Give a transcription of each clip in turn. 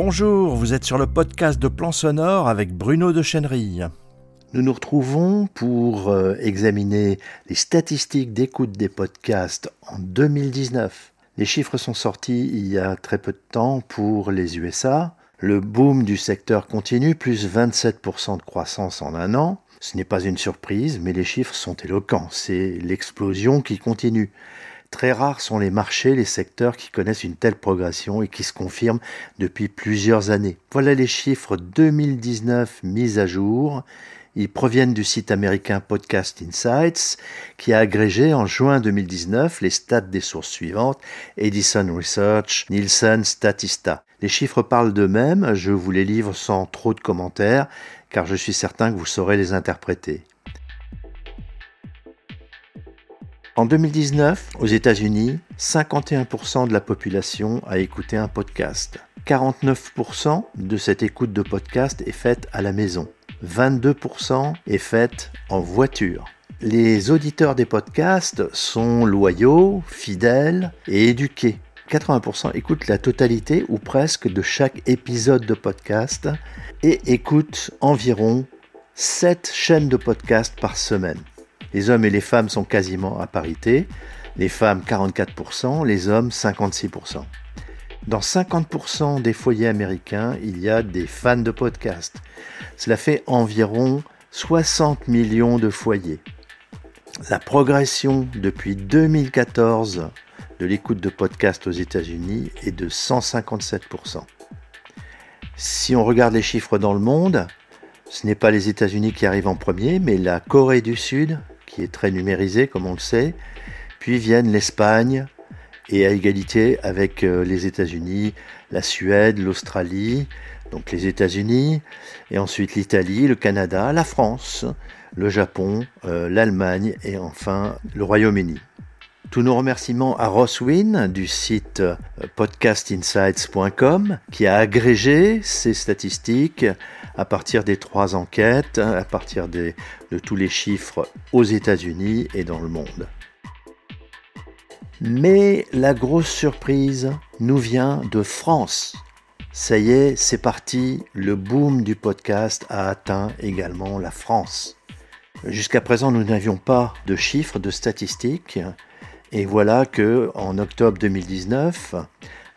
Bonjour, vous êtes sur le podcast de Plan Sonore avec Bruno de Chenerille. Nous nous retrouvons pour euh, examiner les statistiques d'écoute des podcasts en 2019. Les chiffres sont sortis il y a très peu de temps pour les USA. Le boom du secteur continue, plus 27% de croissance en un an. Ce n'est pas une surprise, mais les chiffres sont éloquents. C'est l'explosion qui continue. Très rares sont les marchés, les secteurs qui connaissent une telle progression et qui se confirment depuis plusieurs années. Voilà les chiffres 2019 mis à jour ils proviennent du site américain Podcast Insights, qui a agrégé en juin 2019 les stats des sources suivantes Edison Research, Nielsen, Statista. Les chiffres parlent d'eux-mêmes, je vous les livre sans trop de commentaires, car je suis certain que vous saurez les interpréter. En 2019, aux États-Unis, 51% de la population a écouté un podcast. 49% de cette écoute de podcast est faite à la maison. 22% est faite en voiture. Les auditeurs des podcasts sont loyaux, fidèles et éduqués. 80% écoutent la totalité ou presque de chaque épisode de podcast et écoutent environ 7 chaînes de podcast par semaine. Les hommes et les femmes sont quasiment à parité, les femmes 44%, les hommes 56%. Dans 50% des foyers américains, il y a des fans de podcasts. Cela fait environ 60 millions de foyers. La progression depuis 2014 de l'écoute de podcasts aux États-Unis est de 157%. Si on regarde les chiffres dans le monde, ce n'est pas les États-Unis qui arrivent en premier, mais la Corée du Sud, est très numérisée comme on le sait, puis viennent l'Espagne, et à égalité avec euh, les États-Unis, la Suède, l'Australie, donc les États-Unis, et ensuite l'Italie, le Canada, la France, le Japon, euh, l'Allemagne et enfin le Royaume-Uni. Tous nos remerciements à Ross Wynn du site euh, podcastinsights.com qui a agrégé ces statistiques à partir des trois enquêtes, à partir de tous les chiffres aux États-Unis et dans le monde. Mais la grosse surprise nous vient de France. Ça y est, c'est parti, le boom du podcast a atteint également la France. Jusqu'à présent, nous n'avions pas de chiffres, de statistiques, et voilà que en octobre 2019,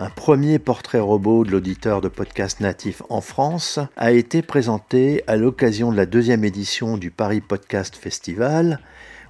un premier portrait robot de l'auditeur de podcast natif en France a été présenté à l'occasion de la deuxième édition du Paris Podcast Festival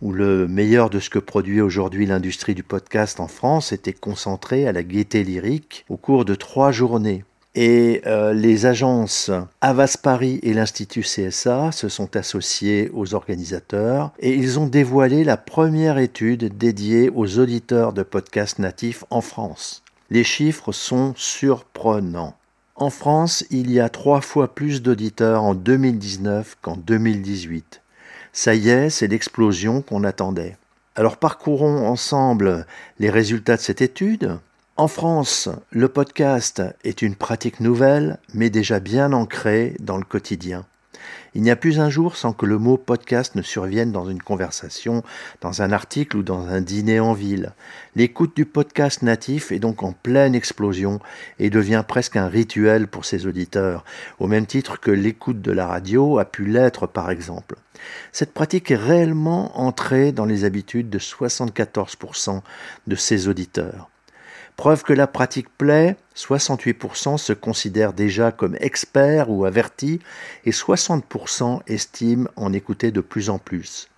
où le meilleur de ce que produit aujourd'hui l'industrie du podcast en France était concentré à la gaieté lyrique au cours de trois journées. Et euh, les agences Avas Paris et l'Institut CSA se sont associés aux organisateurs et ils ont dévoilé la première étude dédiée aux auditeurs de podcasts natifs en France. Les chiffres sont surprenants. En France, il y a trois fois plus d'auditeurs en 2019 qu'en 2018. Ça y est, c'est l'explosion qu'on attendait. Alors parcourons ensemble les résultats de cette étude. En France, le podcast est une pratique nouvelle, mais déjà bien ancrée dans le quotidien. Il n'y a plus un jour sans que le mot podcast ne survienne dans une conversation, dans un article ou dans un dîner en ville. L'écoute du podcast natif est donc en pleine explosion et devient presque un rituel pour ses auditeurs, au même titre que l'écoute de la radio a pu l'être par exemple. Cette pratique est réellement entrée dans les habitudes de 74% de ses auditeurs. Preuve que la pratique plaît, 68% se considèrent déjà comme experts ou avertis et 60% estiment en écouter de plus en plus.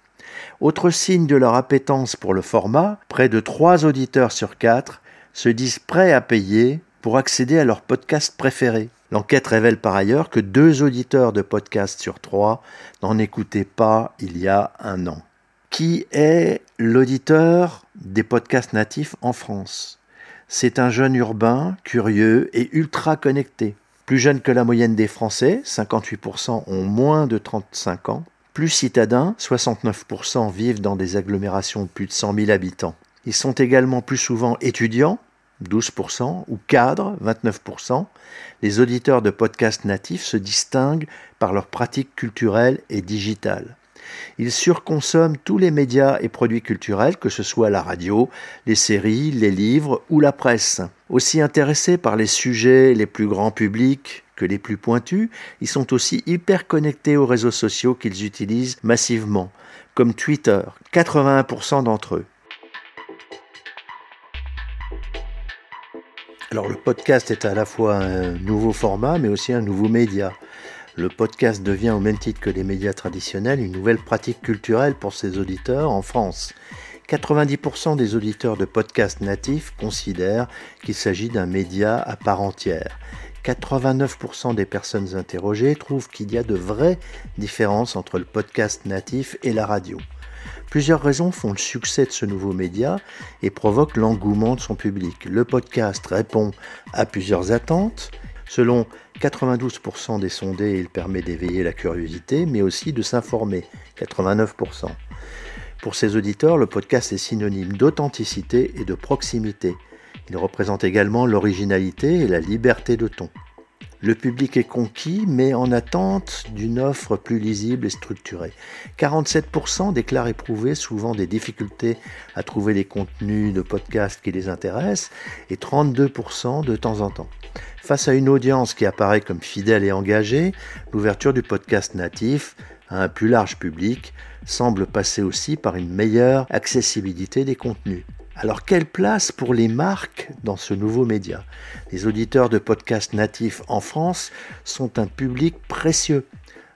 Autre signe de leur appétence pour le format, près de 3 auditeurs sur 4 se disent prêts à payer pour accéder à leur podcast préféré. L'enquête révèle par ailleurs que deux auditeurs de podcast sur 3 n'en écoutaient pas il y a un an. Qui est l'auditeur des podcasts natifs en France? C'est un jeune urbain, curieux et ultra connecté. Plus jeune que la moyenne des Français, 58% ont moins de 35 ans. Plus citadins, 69% vivent dans des agglomérations de plus de 100 000 habitants. Ils sont également plus souvent étudiants, 12%, ou cadres, 29%. Les auditeurs de podcasts natifs se distinguent par leurs pratiques culturelles et digitales. Ils surconsomment tous les médias et produits culturels, que ce soit la radio, les séries, les livres ou la presse. Aussi intéressés par les sujets les plus grands publics que les plus pointus, ils sont aussi hyper connectés aux réseaux sociaux qu'ils utilisent massivement, comme Twitter, 81% d'entre eux. Alors le podcast est à la fois un nouveau format mais aussi un nouveau média. Le podcast devient au même titre que les médias traditionnels une nouvelle pratique culturelle pour ses auditeurs en France. 90% des auditeurs de podcasts natifs considèrent qu'il s'agit d'un média à part entière. 89% des personnes interrogées trouvent qu'il y a de vraies différences entre le podcast natif et la radio. Plusieurs raisons font le succès de ce nouveau média et provoquent l'engouement de son public. Le podcast répond à plusieurs attentes. Selon 92% des sondés, il permet d'éveiller la curiosité, mais aussi de s'informer. 89%. Pour ses auditeurs, le podcast est synonyme d'authenticité et de proximité. Il représente également l'originalité et la liberté de ton. Le public est conquis, mais en attente d'une offre plus lisible et structurée. 47% déclarent éprouver souvent des difficultés à trouver les contenus de podcasts qui les intéressent, et 32% de temps en temps. Face à une audience qui apparaît comme fidèle et engagée, l'ouverture du podcast natif à un plus large public semble passer aussi par une meilleure accessibilité des contenus. Alors quelle place pour les marques dans ce nouveau média? Les auditeurs de podcasts natifs en France sont un public précieux,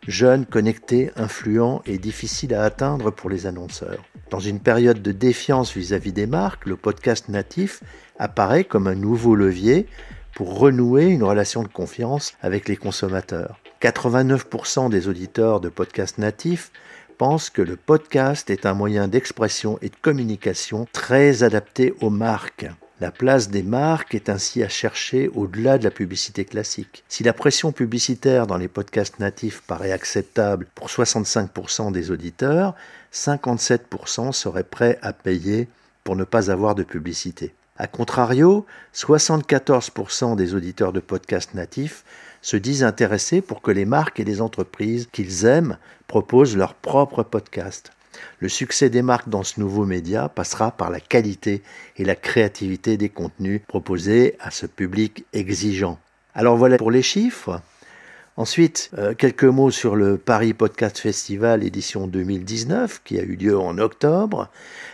jeune, connecté, influent et difficile à atteindre pour les annonceurs. Dans une période de défiance vis-à-vis des marques, le podcast natif apparaît comme un nouveau levier pour renouer une relation de confiance avec les consommateurs. 89% des auditeurs de podcasts natifs pense que le podcast est un moyen d'expression et de communication très adapté aux marques. La place des marques est ainsi à chercher au-delà de la publicité classique. Si la pression publicitaire dans les podcasts natifs paraît acceptable pour 65% des auditeurs, 57% seraient prêts à payer pour ne pas avoir de publicité. A contrario, 74% des auditeurs de podcasts natifs se disent intéressés pour que les marques et les entreprises qu'ils aiment proposent leur propre podcast. Le succès des marques dans ce nouveau média passera par la qualité et la créativité des contenus proposés à ce public exigeant. Alors voilà pour les chiffres. Ensuite, euh, quelques mots sur le Paris Podcast Festival édition 2019 qui a eu lieu en octobre.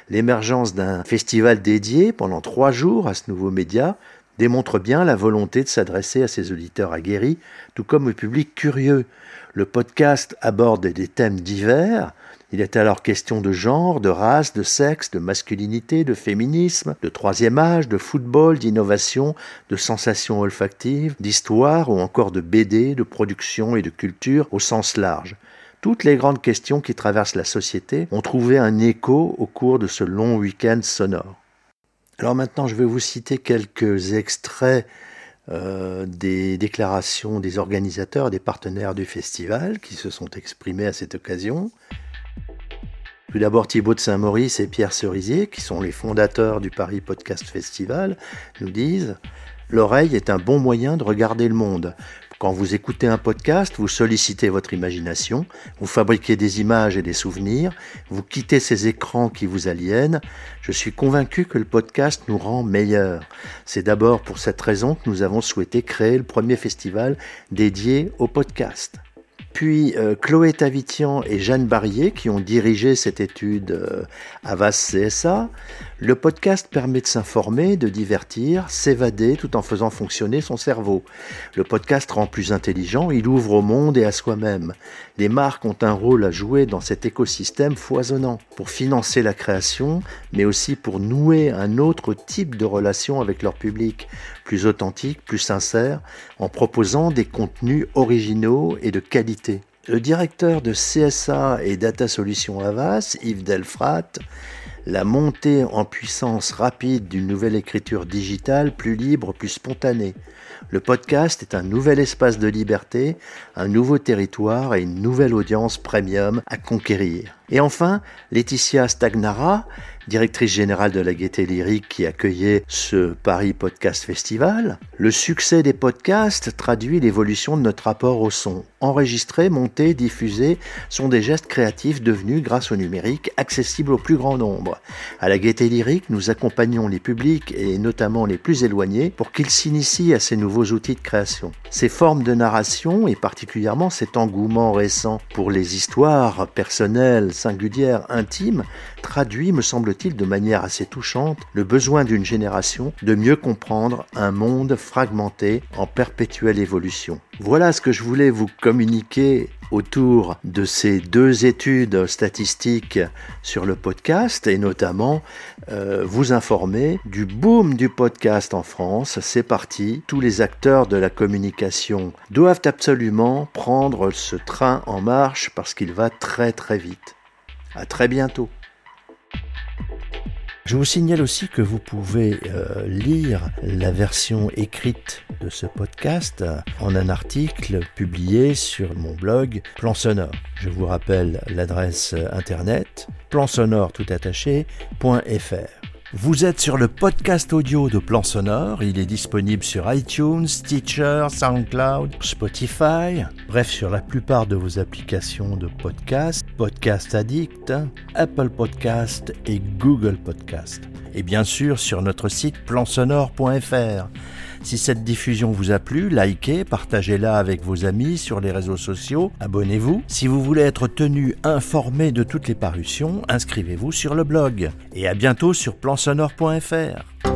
L'émergence d'un festival dédié pendant trois jours à ce nouveau média démontre bien la volonté de s'adresser à ses auditeurs aguerris, tout comme au public curieux. Le podcast aborde des thèmes divers. Il est alors question de genre, de race, de sexe, de masculinité, de féminisme, de troisième âge, de football, d'innovation, de sensations olfactives, d'histoire ou encore de BD, de production et de culture au sens large. Toutes les grandes questions qui traversent la société ont trouvé un écho au cours de ce long week-end sonore. Alors maintenant, je vais vous citer quelques extraits euh, des déclarations des organisateurs, des partenaires du festival qui se sont exprimés à cette occasion. Tout d'abord, Thibaut de Saint-Maurice et Pierre Cerisier, qui sont les fondateurs du Paris Podcast Festival, nous disent L'oreille est un bon moyen de regarder le monde. Quand vous écoutez un podcast, vous sollicitez votre imagination, vous fabriquez des images et des souvenirs, vous quittez ces écrans qui vous aliènent. Je suis convaincu que le podcast nous rend meilleurs. C'est d'abord pour cette raison que nous avons souhaité créer le premier festival dédié au podcast. Puis euh, Chloé Tavitian et Jeanne Barrier qui ont dirigé cette étude euh, Avas CSA. Le podcast permet de s'informer, de divertir, s'évader tout en faisant fonctionner son cerveau. Le podcast rend plus intelligent, il ouvre au monde et à soi-même. Les marques ont un rôle à jouer dans cet écosystème foisonnant pour financer la création, mais aussi pour nouer un autre type de relation avec leur public, plus authentique, plus sincère, en proposant des contenus originaux et de qualité. Le directeur de CSA et Data Solutions Avas, Yves Delfrat, la montée en puissance rapide d'une nouvelle écriture digitale plus libre, plus spontanée. Le podcast est un nouvel espace de liberté, un nouveau territoire et une nouvelle audience premium à conquérir. Et enfin, Laetitia Stagnara, directrice générale de la Gaieté Lyrique qui accueillait ce Paris Podcast Festival. Le succès des podcasts traduit l'évolution de notre rapport au son. Enregistrer, monter, diffuser sont des gestes créatifs devenus, grâce au numérique, accessibles au plus grand nombre. À la Gaieté Lyrique, nous accompagnons les publics et notamment les plus éloignés pour qu'ils s'initient à ces nouveaux outils de création. Ces formes de narration et particulièrement cet engouement récent pour les histoires personnelles, singulières, intimes, traduit, me semble-t-il, de manière assez touchante le besoin d'une génération de mieux comprendre un monde fragmenté en perpétuelle évolution. Voilà ce que je voulais vous communiquer autour de ces deux études statistiques sur le podcast et notamment euh, vous informer du boom du podcast en France. C'est parti, tous les acteurs de la communication doivent absolument prendre ce train en marche parce qu'il va très très vite. À très bientôt. Je vous signale aussi que vous pouvez euh, lire la version écrite de ce podcast en un article publié sur mon blog Plan Sonore. Je vous rappelle l'adresse internet plansonore tout vous êtes sur le podcast audio de Plan Sonore. Il est disponible sur iTunes, Stitcher, SoundCloud, Spotify, bref, sur la plupart de vos applications de podcast, Podcast Addict, Apple Podcast et Google Podcast. Et bien sûr sur notre site plansonore.fr. Si cette diffusion vous a plu, likez, partagez-la avec vos amis sur les réseaux sociaux, abonnez-vous. Si vous voulez être tenu informé de toutes les parutions, inscrivez-vous sur le blog. Et à bientôt sur plansonore.fr.